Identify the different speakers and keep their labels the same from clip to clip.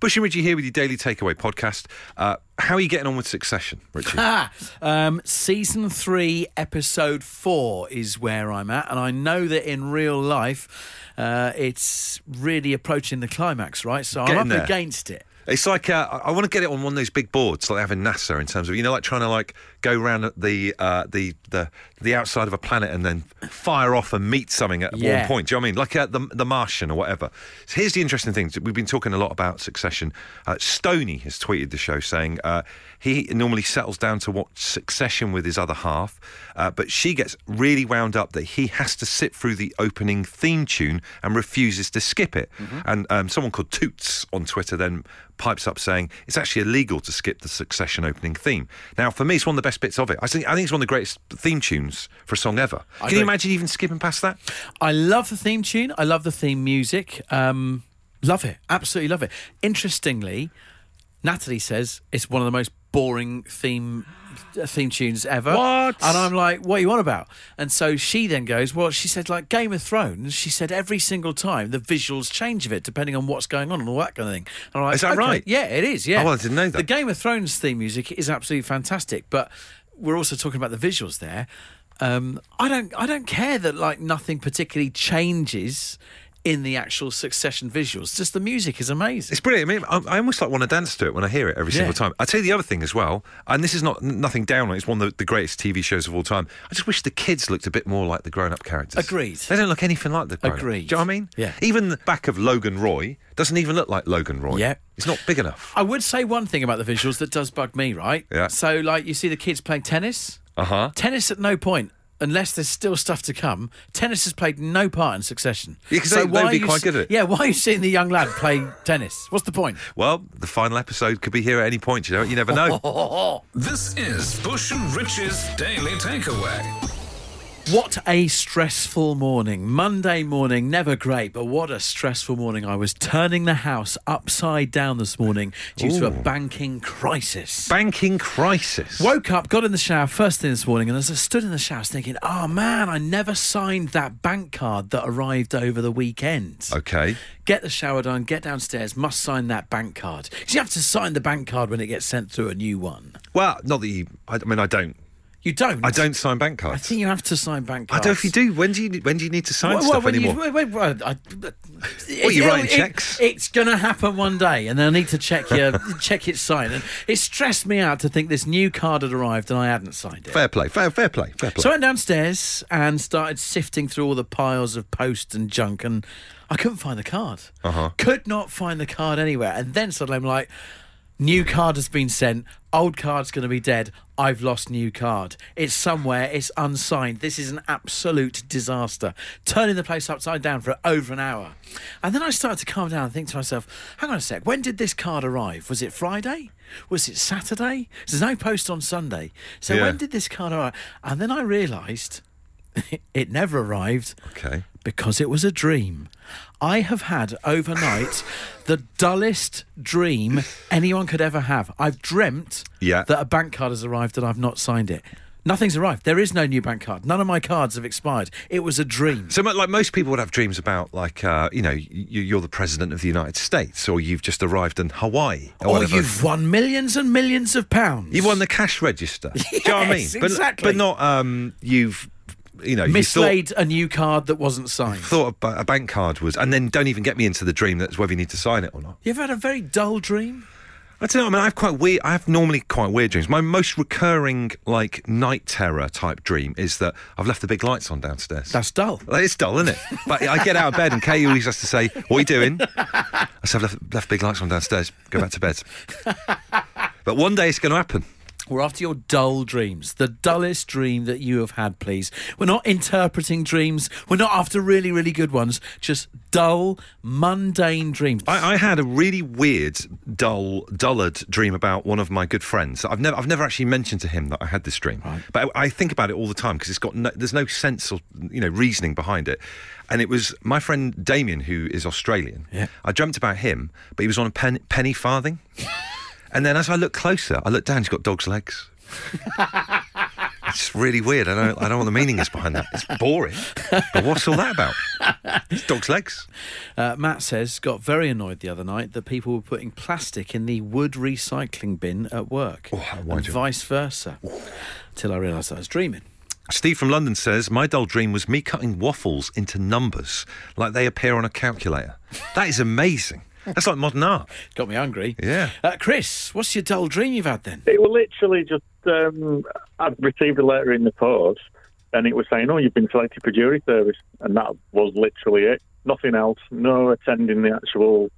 Speaker 1: Bush and Richie here with your daily takeaway podcast. Uh, how are you getting on with Succession, Richie?
Speaker 2: Um, season three, episode four is where I'm at, and I know that in real life, uh, it's really approaching the climax, right? So I'm up
Speaker 1: there.
Speaker 2: against it.
Speaker 1: It's like uh, I want to get it on one of those big boards like they have in NASA in terms of you know like trying to like go around the uh, the the the outside of a planet and then fire off and meet something at
Speaker 2: Yeah.
Speaker 1: one point. Do you know what I mean? Like uh, the the Martian or whatever. So here's the interesting thing: we've been talking a lot about Succession. Uh, Stoney has tweeted the show saying uh, he normally settles down to watch Succession with his other half, uh, but she gets really wound up that he has to sit through the opening theme tune and refuses to skip it. And um, someone called Toots on Twitter then pipes up saying it's actually illegal to skip the Succession opening theme. Now, for me, it's one of the best bits of it. I think I think it's one of the greatest theme tunes for a song ever. Can you imagine even skipping past that?
Speaker 2: I love the theme tune. I love the theme music. Um, love it. Absolutely love it. Interestingly, Natalie says it's one of the most boring theme uh, theme tunes ever.
Speaker 1: What?
Speaker 2: And I'm like, what are you on about? And so she then goes, well, she said like Game of Thrones. She said every single time the visuals change of it depending on what's going on and all that kind of thing. And I'm like,
Speaker 1: Is that
Speaker 2: "Okay,
Speaker 1: right?
Speaker 2: Yeah, it is. Yeah.
Speaker 1: Oh, well, I didn't know that.
Speaker 2: The Game of Thrones theme music is absolutely fantastic, but we're also talking about the visuals there. Um, I don't, I don't care that like nothing particularly changes in the actual Succession visuals. Just the music is amazing.
Speaker 1: It's brilliant. I mean, I, I almost like want to dance to it when I hear it every single
Speaker 2: Yeah.
Speaker 1: time. I tell you the other thing as well, and this is not nothing down on. it, It's one of the, the greatest TV shows of all time. I just wish the kids looked a bit more like the grown-up characters.
Speaker 2: Agreed.
Speaker 1: They don't look anything like the grown-up.
Speaker 2: Agreed.
Speaker 1: Do you know what I mean?
Speaker 2: Yeah.
Speaker 1: Even the back of Logan Roy doesn't even look like Logan Roy.
Speaker 2: Yeah.
Speaker 1: It's not big enough.
Speaker 2: I would say one thing about the visuals that does bug me, right?
Speaker 1: Yeah.
Speaker 2: So, like, you see the kids playing tennis.
Speaker 1: Uh huh.
Speaker 2: Tennis at no point, unless there's still stuff to come. Tennis has played no part in Succession.
Speaker 1: Yeah, 'cause
Speaker 2: so
Speaker 1: they- they'd
Speaker 2: why
Speaker 1: be quite
Speaker 2: s-
Speaker 1: good at it.
Speaker 2: Yeah, why are you seeing the young lad play tennis? What's the point?
Speaker 1: Well, the final episode could be here at any point. You know, you never know.
Speaker 3: This is Bush and Rich's Daily Takeaway.
Speaker 2: What a stressful morning. Monday morning, never great, but what a stressful morning. I was turning the house upside down this morning due to a banking crisis.
Speaker 1: Banking crisis.
Speaker 2: Woke up, got in the shower first thing this morning, and as I stood in the shower, I was thinking, oh man, I never signed that bank card that arrived over the weekend.
Speaker 1: Okay.
Speaker 2: Get the shower done, get downstairs, must sign that bank card. 'Cause you have to sign the bank card when it gets sent through a new one.
Speaker 1: Well, not that you. I, I mean, I don't.
Speaker 2: You don't?
Speaker 1: I don't sign bank cards.
Speaker 2: I think you have to sign bank cards.
Speaker 1: I don't know if you do. When do you when do you need to sign
Speaker 2: Well,
Speaker 1: stuff
Speaker 2: well, when
Speaker 1: anymore?
Speaker 2: You, wait, I,
Speaker 1: What, you
Speaker 2: it-
Speaker 1: writing
Speaker 2: it-
Speaker 1: cheques?
Speaker 2: it's going to happen one day, and then I need to check your check its sign. And it stressed me out to think this new card had arrived and I hadn't signed it.
Speaker 1: Fair play. Fair fair play. Fair play.
Speaker 2: So I went downstairs and started sifting through all the piles of post and junk, and I couldn't find the card.
Speaker 1: Uh-huh.
Speaker 2: Could not find the card anywhere. And then suddenly I'm like, new card has been sent. Old card's going to be dead. I've lost new card. It's somewhere. It's unsigned. This is an absolute disaster. Turning the place upside down for over an hour. And then I started to calm down and think to myself, hang on a sec. When did this card arrive? Was it Friday? Was it Saturday? There's no post on Sunday. So
Speaker 1: Yeah.
Speaker 2: when did this card arrive? And then I realised it never arrived
Speaker 1: okay.
Speaker 2: Because it was a dream. I have had overnight the dullest dream anyone could ever have. I've dreamt
Speaker 1: Yeah.
Speaker 2: that a bank card has arrived and I've not signed it. Nothing's arrived. There is no new bank card. None of my cards have expired. It was a dream.
Speaker 1: So, like most people would have dreams about, like, uh, you know, you, you're the president of the United States, or you've just arrived in Hawaii, or,
Speaker 2: Or you've won millions and millions of pounds.
Speaker 1: You won the cash register. Do you know what I mean?
Speaker 2: Yes,
Speaker 1: But,
Speaker 2: exactly.
Speaker 1: but not um, you've, you know, you thought,
Speaker 2: mislaid a new card that wasn't signed.
Speaker 1: thought a, a bank card was, and then don't even get me into the dream that's whether you need to sign it or not.
Speaker 2: You ever had a very dull dream?
Speaker 1: I don't know. I mean, I have quite weird. I have normally quite weird dreams. My most recurring, like, night terror type dream is that I've left the big lights on downstairs.
Speaker 2: That's dull.
Speaker 1: It's dull, isn't it? But I get out of bed and Kay always has to say, "What are you doing?" I said, "I've left, left big lights on downstairs. Go back to bed." but one day it's going to happen.
Speaker 2: We're after your dull dreams, the dullest dream that you have had, please. We're not interpreting dreams. We're not after really, really good ones. Just dull, mundane dreams.
Speaker 1: I, I had a really weird, dull, dullard dream about one of my good friends. I've never, I've never actually mentioned to him that I had this dream, but I, I think about it all the time because it's got, no, there's no sense or you know reasoning behind it. And it was my friend Damien, who is Australian.
Speaker 2: Yeah.
Speaker 1: I dreamt about him, but he was on a pen, penny farthing. and then as I look closer, I look down. He's got dog's legs. It's really weird. I don't, I don't know what the meaning is behind that. It's boring. But what's all that about? It's dog's legs.
Speaker 2: Uh, Matt says, got very annoyed the other night that people were putting plastic in the wood recycling bin at work.
Speaker 1: Oh,
Speaker 2: and
Speaker 1: you-
Speaker 2: vice versa. Till I realised I was dreaming.
Speaker 1: Steve from London says, My dull dream was me cutting waffles into numbers like they appear on a calculator. That is amazing. That's like modern art.
Speaker 2: Got me hungry.
Speaker 1: Yeah.
Speaker 2: Uh, Chris, what's your dull dream you've had then?
Speaker 4: It was literally just um, I'd received a letter in the post, and it was saying, "Oh, you've been selected for jury service," and that was literally it. Nothing else. No attending the actual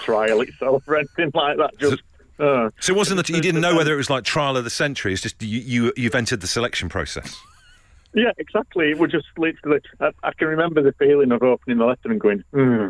Speaker 4: trial itself or anything like that. Just. Uh,
Speaker 1: So it wasn't that you didn't know whether it was like trial of the century. It's just you, you you've entered the selection process.
Speaker 4: yeah, exactly. It was just literally. I, I can remember the feeling of opening the letter and going, "Hmm,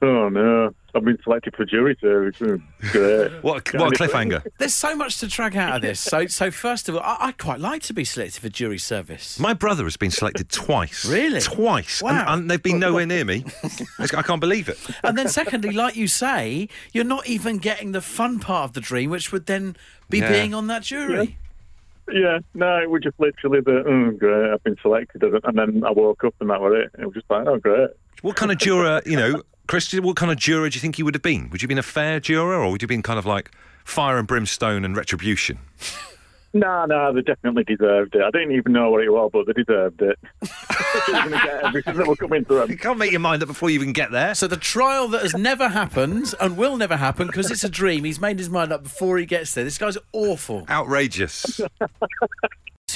Speaker 4: "Oh no, I've been selected for jury service." Hmm, great.
Speaker 1: What a, what a cliffhanger!
Speaker 2: There's so much to drag out of this. So, so first of all, I, I quite like to be selected for jury service.
Speaker 1: My brother has been selected twice.
Speaker 2: Really?
Speaker 1: Twice.
Speaker 2: Wow.
Speaker 1: And, and they've been nowhere near me. I can't believe it.
Speaker 2: And then, secondly, like you say, you're not even getting the fun part of the dream, which would then be
Speaker 1: Yeah.
Speaker 2: being on that jury.
Speaker 4: Yeah, no, it was just literally the, "Oh, great, I've been selected," and then I woke up and that was it. It was just like, "Oh, great."
Speaker 1: What kind of juror, you know, Christian, what kind of juror do you think you would have been? Would you have been a fair juror or would you have been kind of like fire and brimstone and retribution?
Speaker 4: No, no, they definitely deserved it. I didn't even know what it was, but they deserved it. they were going to get everything that were coming to
Speaker 1: You can't make your mind up before you even get there.
Speaker 2: So the trial that has never happened and will never happen because it's a dream. He's made his mind up before he gets there. This guy's awful.
Speaker 1: Outrageous.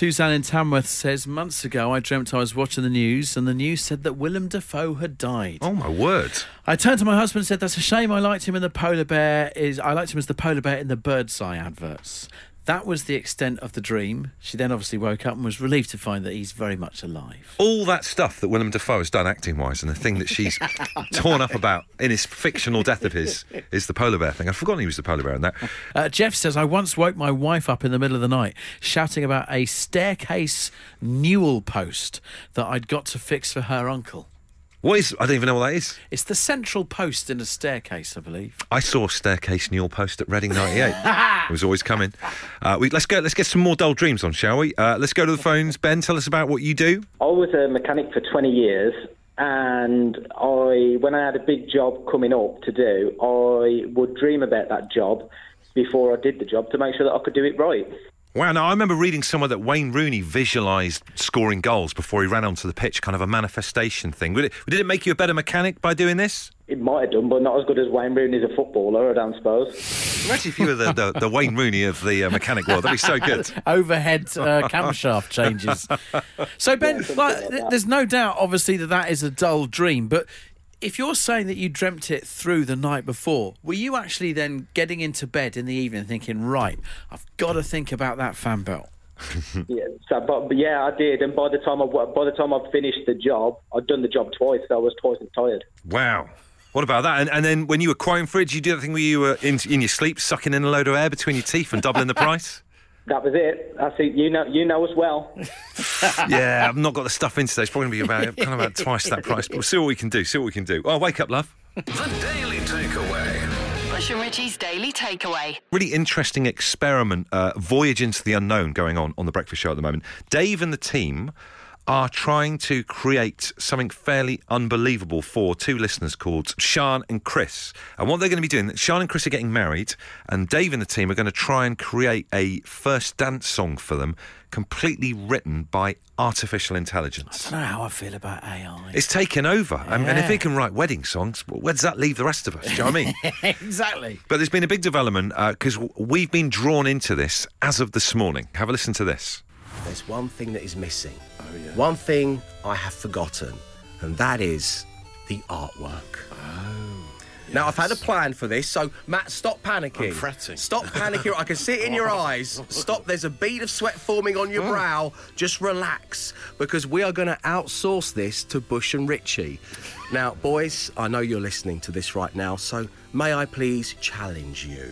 Speaker 2: Suzanne in Tamworth says months ago I dreamt I was watching the news and the news said that Willem Dafoe had died.
Speaker 1: Oh my word.
Speaker 2: I turned to my husband and said that's a shame. I liked him in the polar bear. Is I liked him as the polar bear in the Birds Eye adverts. That was the extent of the dream. She then obviously woke up and was relieved to find that he's very much alive.
Speaker 1: All that stuff that Willem Dafoe has done acting wise and the thing that she's torn up about in his fictional death of his is the polar bear thing. I'd forgotten he was the polar bear in that.
Speaker 2: Uh, Jeff says I once woke my wife up in the middle of the night shouting about a staircase newel post that I'd got to fix for her uncle.
Speaker 1: What is, I don't even know what that is.
Speaker 2: It's the central post in a staircase, I believe.
Speaker 1: I saw staircase Newell post at Reading '98. it was always coming. Uh, we, let's go. Let's get some more dull dreams on, shall we? Uh, let's go to the phones. Ben, tell us about what you do.
Speaker 5: I was a mechanic for 20 years, and I, when I had a big job coming up to do, I would dream about that job before I did the job to make sure that I could do it right.
Speaker 1: Wow. Now I remember reading somewhere that Wayne Rooney visualised scoring goals before he ran onto the pitch, kind of a manifestation thing. Would it, did it make you a better mechanic by doing this?
Speaker 5: It might have done, but not as good as Wayne Rooney as a footballer, I don't suppose.
Speaker 1: Imagine if you were the, the, the Wayne Rooney of the uh, mechanic world. That'd be so good.
Speaker 2: Overhead uh, camshaft changes. So Ben, like, th- there's no doubt, obviously, that that is a dull dream. But if you're saying that you dreamt it through the night before, were you actually then getting into bed in the evening thinking, right, I've got to think about that fan belt?
Speaker 5: yeah, so, but, but yeah, I did, and by the time I by the time I finished the job, I'd done the job twice, so I was twice as tired.
Speaker 1: Wow. What about that? And, and then when you were quoting for it, you do that thing where you were in, in your sleep, sucking in a load of air between your teeth and doubling the price?
Speaker 5: That was it. That's it. You know, you know as well.
Speaker 1: yeah, I've not got the stuff in today. It's probably going to be about kind of about twice that price. But we'll see what we can do. See what we can do. Oh, wake up, love.
Speaker 3: The Daily Takeaway.
Speaker 6: Bush and Richie's Daily Takeaway.
Speaker 1: Really interesting experiment, uh, voyage into the unknown going on on the Breakfast Show at the moment. Dave and the team are trying to create something fairly unbelievable for two listeners called Sean and Chris. And what they're going to be doing, Sean and Chris are getting married, and Dave and the team are going to try and create a first dance song for them, completely written by artificial intelligence.
Speaker 2: I don't know how I feel about AI.
Speaker 1: It's taken over. I mean, and if it can write wedding songs, where does that leave the rest of us? Do you know what I mean?
Speaker 2: exactly.
Speaker 1: But there's been a big development uh, because we've been drawn into this as of this morning. Have a listen to this.
Speaker 7: There's one thing that is missing. Yeah. One thing I have forgotten, and that is the artwork. Oh. Now, I've had a plan for this, so Matt, stop panicking.
Speaker 8: I'm fretting.
Speaker 7: Stop panicking. I can see it in your eyes. Stop. There's a bead of sweat forming on your brow. Just relax, because we are going to outsource this to Bush and Richie. Now, boys, I know you're listening to this right now, so may I please challenge you?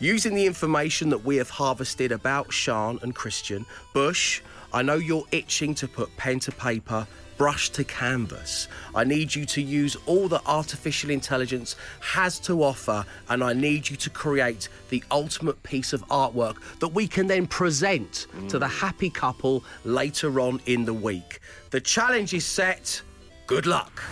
Speaker 7: Using the information that we have harvested about Sean and Christian, Bush, I know you're itching to put pen to paper. brush to canvas. I need you to use all that artificial intelligence has to offer, and I need you to create the ultimate piece of artwork that we can then present to the happy couple later on in the week. The challenge is set. Good luck.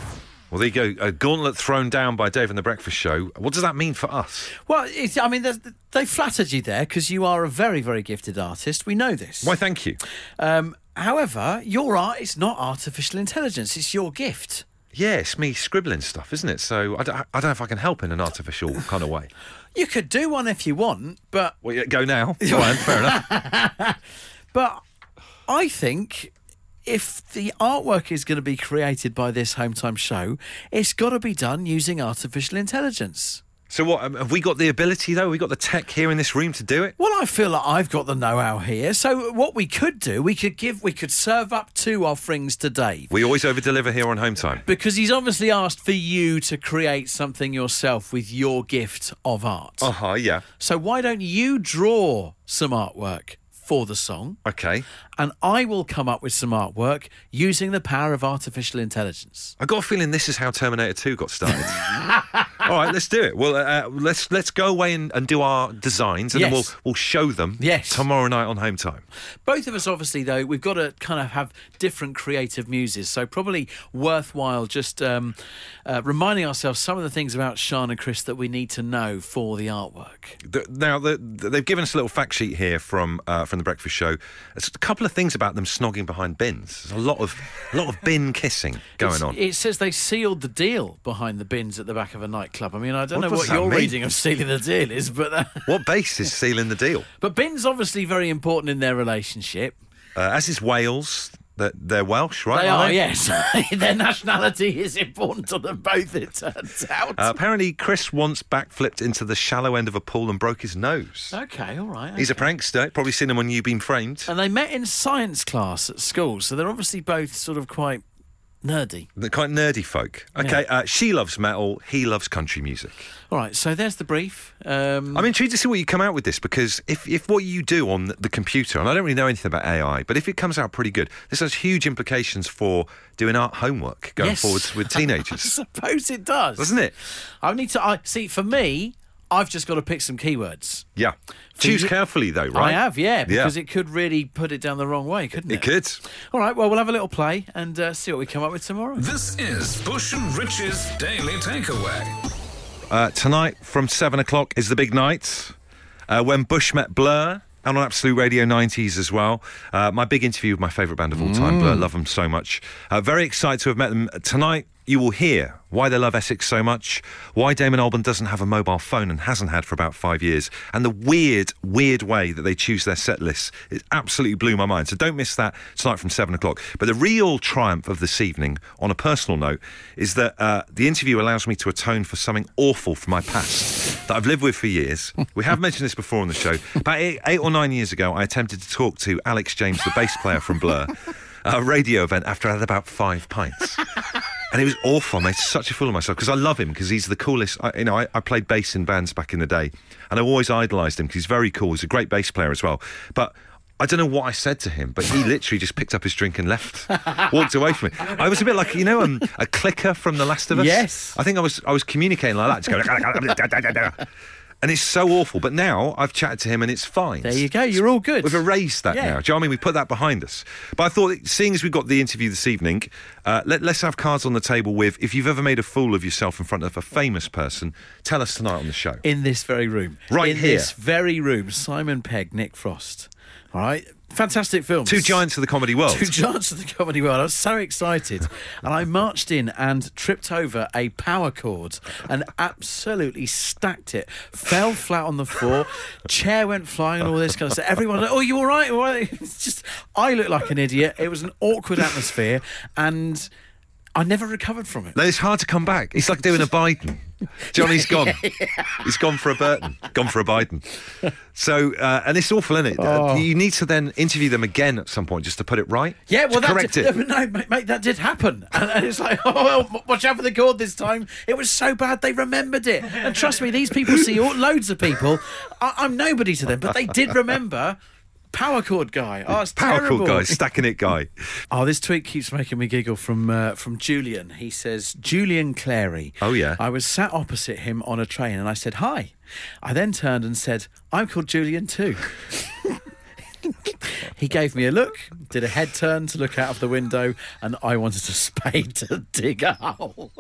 Speaker 1: Well, there you go. A gauntlet thrown down by Dave and the Breakfast Show. What does that mean for us?
Speaker 2: Well, it's, I mean, they flattered you there because you are a very, very gifted artist. We know this.
Speaker 1: Why, thank you.
Speaker 2: Um, however, your art is not artificial intelligence; it's your gift.
Speaker 1: Yeah, it's me scribbling stuff, isn't it? So I don't, I don't know if I can help in an artificial kind of way.
Speaker 2: You could do one if you want, but
Speaker 1: Well, yeah, go now. Go on, fair enough.
Speaker 2: but I think if the artwork is going to be created by this home time show, it's got to be done using artificial intelligence.
Speaker 1: So what? um, Have we got the ability though? Have we got the tech here in this room to do it?
Speaker 2: Well, I feel like I've got the know-how here. So what we could do, we could give, we could serve up two offerings to Dave.
Speaker 1: We always over deliver here on home time.
Speaker 2: Because he's obviously asked for you to create something yourself with your gift of art.
Speaker 1: Uh huh. Yeah.
Speaker 2: So why don't you draw some artwork for the song?
Speaker 1: Okay.
Speaker 2: And I will come up with some artwork using the power of artificial intelligence.
Speaker 1: I got a feeling this is how Terminator 2 got started. All right, let's do it. Well, uh, let's let's go away and, and do our designs, and then we'll we'll show them
Speaker 2: Yes.
Speaker 1: tomorrow night on home time.
Speaker 2: Both of us, obviously, though, we've got to kind of have different creative muses. So, probably worthwhile just um, uh, reminding ourselves some of the things about Sean and Chris that we need to know for the artwork.
Speaker 1: The, now the, the- they've given us a little fact sheet here from uh, from the Breakfast Show. There's a couple of things about them snogging behind bins. There's a lot of a lot of bin kissing going
Speaker 2: It's-
Speaker 1: on.
Speaker 2: It says they sealed the deal behind the bins at the back of a nightclub. I mean, I don't
Speaker 1: What
Speaker 2: know what your
Speaker 1: mean?
Speaker 2: reading of sealing the deal is, but uh,
Speaker 1: What base is sealing the deal?
Speaker 2: but bins obviously very important in their relationship.
Speaker 1: Uh, as is Wales. That they're Welsh, right?
Speaker 2: They are, yes. their nationality is important to them both. It turns out.
Speaker 1: Uh, apparently, Chris once backflipped into the shallow end of a pool and broke his nose.
Speaker 2: okay, all right.
Speaker 1: He's a prankster. Probably seen him when you've been framed.
Speaker 2: And they met in science class at school, so they're obviously both sort of quite nerdy.
Speaker 1: They're quite nerdy folk. Okay, uh, she loves metal. He loves country music.
Speaker 2: All right, so there's the brief. Um,
Speaker 1: I'm intrigued to see what you come out with this because if, if what you do on the- the computer, and I don't really know anything about AI, but if it comes out pretty good, this has huge implications for doing art homework going
Speaker 2: Yes.
Speaker 1: forwards with
Speaker 2: I
Speaker 1: teenagers,
Speaker 2: suppose it does,
Speaker 1: doesn't it?
Speaker 2: I need to. I see. For me, I've just got to pick some keywords.
Speaker 1: Yeah. Choose
Speaker 2: you-
Speaker 1: carefully though, right?
Speaker 2: I have, yeah, because
Speaker 1: Yeah.
Speaker 2: it could really put it down the wrong way, couldn't it?
Speaker 1: It could.
Speaker 2: All right, well, we'll have a little play and uh, see what we come up with tomorrow.
Speaker 3: This is Bush and Rich's Daily Takeaway.
Speaker 1: Uh, tonight from seven o'clock is the big night uh, when Bush met Blur. And on Absolute Radio 90s as well. Uh, my big interview with my favourite band of all time, Blur. Love them so much. Uh, very excited to have met them. Tonight, you will hear why they love Essex so much, why Damon Albarn doesn't have a mobile phone and hasn't had for about five years, and the weird, weird way that they choose their set lists. It absolutely blew my mind. So don't miss that tonight from seven o'clock. But the real triumph of this evening, on a personal note, is that uh, the interview allows me to atone for something awful from my past that I've lived with for years. We have mentioned this before on the show. About eight, eight or nine years ago, I attempted to talk to Alex James, the bass player from Blur, at a radio event after I had about five pints. And it was awful. I made such a fool of myself because I love him because he's the coolest. I, you know, I, I played bass in bands back in the day, and I always idolised him because he's very cool. He's a great bass player as well. But I don't know what I said to him, but he literally just picked up his drink and left, walked away from me. I was a bit like you know um, a clicker from The Last of Us.
Speaker 2: Yes.
Speaker 1: I think I was I was communicating like that, just going. And it's so awful, but now I've chatted to him and it's fine.
Speaker 2: There you go. You're all good.
Speaker 1: We've erased that
Speaker 2: Yeah.
Speaker 1: now. Do you know what I mean? We put that behind us. But I thought, seeing as we've got the interview this evening, uh, let, let's have cards on the table with if you've ever made a fool of yourself in front of a famous person, tell us tonight on the show.
Speaker 2: in this very room.
Speaker 1: Right
Speaker 2: in
Speaker 1: here.
Speaker 2: this very room. Simon Pegg, Nick Frost. All right, fantastic films.
Speaker 1: Two giants of the comedy world.
Speaker 2: Two giants of the comedy world. I was so excited, and I marched in and tripped over a power cord and absolutely stacked it. Fell flat on the floor. Chair went flying and all this kind of stuff. Everyone, like, oh, you all right? All right? It's just I looked like an idiot. It was an awkward atmosphere, and I never recovered from it.
Speaker 1: No, it's hard to come back. It's like doing a Biden. Johnny's gone. He's gone for a Burton. Gone for a Biden. So, uh, and it's awful, isn't it?
Speaker 2: Oh.
Speaker 1: You need to then interview them again at some point just to put it right.
Speaker 2: Yeah, well, that
Speaker 1: correct
Speaker 2: did,
Speaker 1: it.
Speaker 2: No, mate, mate, that did happen, and, and it's like, oh, well, watch out for the cord this time. It was so bad they remembered it, and trust me, these people see all, loads of people. I, I'm nobody to them, but they did remember Power cord guy. Oh, it's
Speaker 1: Power
Speaker 2: terrible.
Speaker 1: cord guy, stacking it guy.
Speaker 2: Oh, this tweet keeps making me giggle from uh, from Julian. He says, Julian Clary.
Speaker 1: Oh, yeah.
Speaker 2: I was sat opposite him on a train and I said, Hi. I then turned and said, I'm called Julian too. he gave me a look, did a head turn to look out of the window, and I wanted a spade to dig a hole.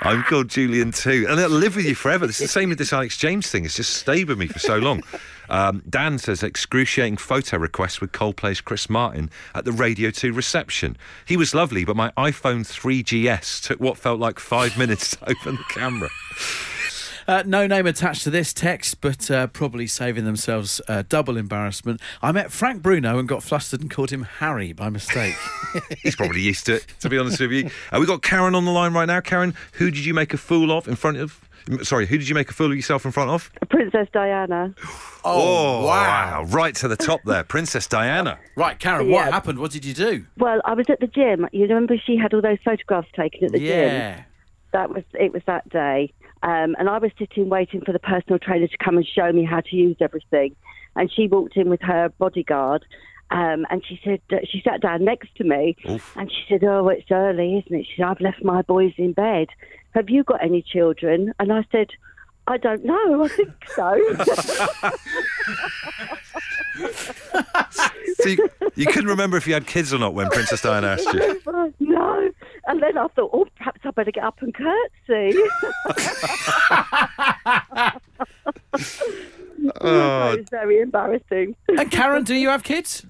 Speaker 1: I'm called Julian too, and it'll live with you forever. It's the same with this Alex James thing. It's just stayed with me for so long. Um, Dan says excruciating photo request with Coldplay's Chris Martin at the Radio 2 reception. He was lovely, but my iPhone 3GS took what felt like five minutes to open the camera.
Speaker 2: Uh, no name attached to this text, but uh, probably saving themselves uh, double embarrassment. I met Frank Bruno and got flustered and called him Harry by mistake.
Speaker 1: He's probably used to it, to be honest with you. Uh, we got Karen on the line right now. Karen, who did you make a fool of in front of? Sorry, who did you make a fool of yourself in front of?
Speaker 8: Princess Diana.
Speaker 1: Oh, wow. Right to the top there. Princess Diana.
Speaker 2: right, Karen, what happened? What did you do?
Speaker 8: Well, I was at the gym. You remember she had all those photographs taken at the gym?
Speaker 2: yeah.
Speaker 8: That was it. Was that day? Um, and I was sitting waiting for the personal trainer to come and show me how to use everything. And she walked in with her bodyguard. Um, and she said uh, she sat down next to me, and she said, "Oh, it's early, isn't it?" She said, "I've left my boys in bed. Have you got any children?" And I said, "I don't know. I think so."
Speaker 1: So you, you couldn't remember if you had kids or not when Princess Diana asked you.
Speaker 8: no. And then I thought, oh, perhaps I better get up and curtsy.
Speaker 1: Oh,
Speaker 8: it was very embarrassing.
Speaker 2: And Karen, do you have kids?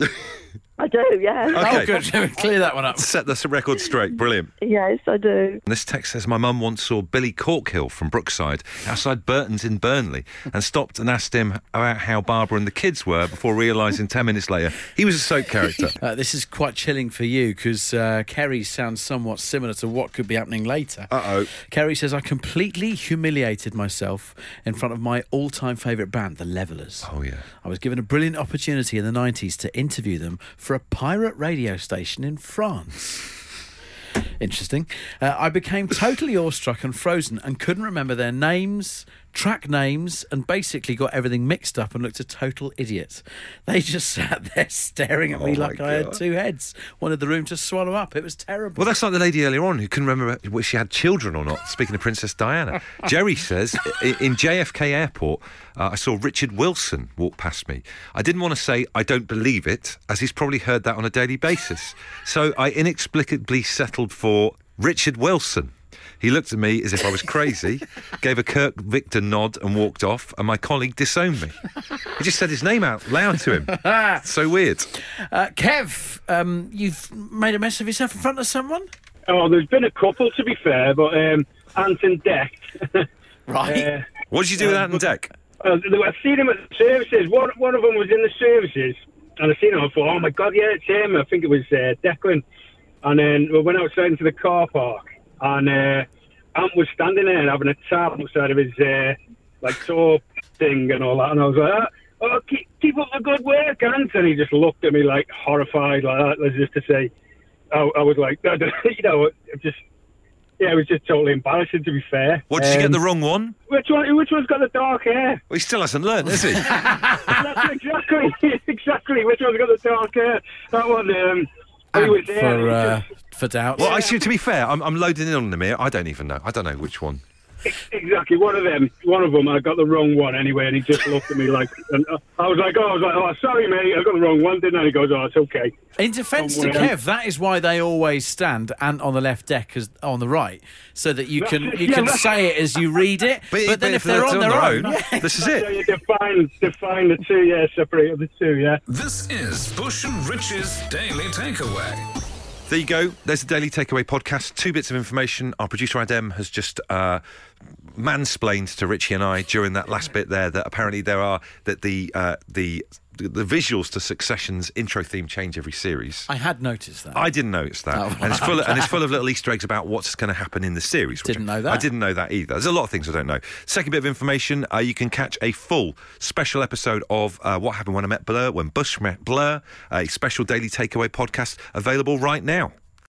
Speaker 8: I do, yes.
Speaker 1: Okay.
Speaker 2: Oh, good. Clear that one up.
Speaker 1: set the record straight. Brilliant.
Speaker 8: Yes, I do.
Speaker 1: This text says my mum once saw Billy Corkhill from Brookside outside Burton's in Burnley and stopped and asked him about how Barbara and the kids were before realising 10 minutes later he was a soap character.
Speaker 2: Uh, this is quite chilling for you because uh, Kerry sounds somewhat similar to what could be happening later.
Speaker 1: Uh-oh.
Speaker 2: Kerry says, I completely humiliated myself in front of my all time favourite band, The Levellers.
Speaker 1: Oh, yeah.
Speaker 2: I was given a brilliant opportunity in the 90s to interview them for a pirate radio station in France. Interesting. Uh, I became totally awestruck and frozen and couldn't remember their names, track names, and basically got everything mixed up and looked a total idiot. They just sat there staring at me
Speaker 1: Oh my
Speaker 2: like I had two heads, wanted the room to swallow up. It was terrible.
Speaker 1: Well, that's like the lady earlier on who couldn't remember whether she had children or not. Speaking of Princess Diana, Jerry says in JFK Airport, uh, I saw Richard Wilson walk past me. I didn't want to say I don't believe it, as he's probably heard that on a daily basis. So I inexplicably settled for Richard Wilson. He looked at me as if I was crazy, gave a Kirk Victor nod and walked off, and my colleague disowned me. He just said his name out loud to him. so weird.
Speaker 2: Uh, Kev, um, you've made a mess of yourself in front of someone?
Speaker 9: Oh, there's been a couple to be fair, but um, Ant and Dec.
Speaker 2: Right.
Speaker 9: uh,
Speaker 1: What did you do with that on deck?
Speaker 9: uh, I've seen him at the services. One, one of them was in the services, and I seen him. I thought, oh my god, yeah, it's him. I think it was uh, Declan. And then we went outside into the car park, and uh, Ant was standing there having a tap outside of his uh, like tour thing and all that. And I was like, oh, oh keep, keep up the good work, Ant. And he just looked at me like horrified, like that, as just to say, I, I was like, you know, it just. Yeah, it was just totally embarrassing. To be fair,
Speaker 1: What, did you get
Speaker 9: Um,
Speaker 1: the wrong one?
Speaker 9: Which one? Which one's got the dark hair?
Speaker 1: Well, he still hasn't learned, has he?
Speaker 9: That's exactly, exactly. Which one's got the dark hair? That one. Um, he
Speaker 2: for, uh, for doubt.
Speaker 1: Well, I see. To be fair, I'm, I'm loading in on them here. I don't even know. I don't know which one.
Speaker 9: Exactly one of them. One of them. I got the wrong one anyway, and he just looked at me like, and uh, I was like, oh, I was like, oh, sorry, mate, I got the wrong one, didn't I? He goes, oh, it's okay.
Speaker 2: In defence to Kev, that is why they always stand and on the left deck as on the right, so that you can you
Speaker 9: Yeah,
Speaker 2: can
Speaker 9: that's-
Speaker 2: say it as you read it. But, then if they're on their own,
Speaker 1: this is
Speaker 9: So
Speaker 1: it.
Speaker 9: you define, define the two, yeah, separate the two, yeah.
Speaker 3: This is Bush and Rich's Daily Takeaway.
Speaker 1: There you go. There's the Daily Takeaway podcast. Two bits of information. Our producer Adem has just uh, mansplained to Richie and I during that last bit there that apparently there are that the uh, the the visuals to Succession's intro theme change every series.
Speaker 2: I had noticed that.
Speaker 1: I didn't notice that,
Speaker 2: Oh,
Speaker 1: and it's full of, and it's full of little Easter eggs about what's going to happen in the series.
Speaker 2: Didn't know that.
Speaker 1: I didn't know that either. There's a lot of things I don't know. Second bit of information: uh, you can catch a full special episode of uh, What Happened When I Met Blur, when Bush met Blur, a special daily takeaway podcast available right now.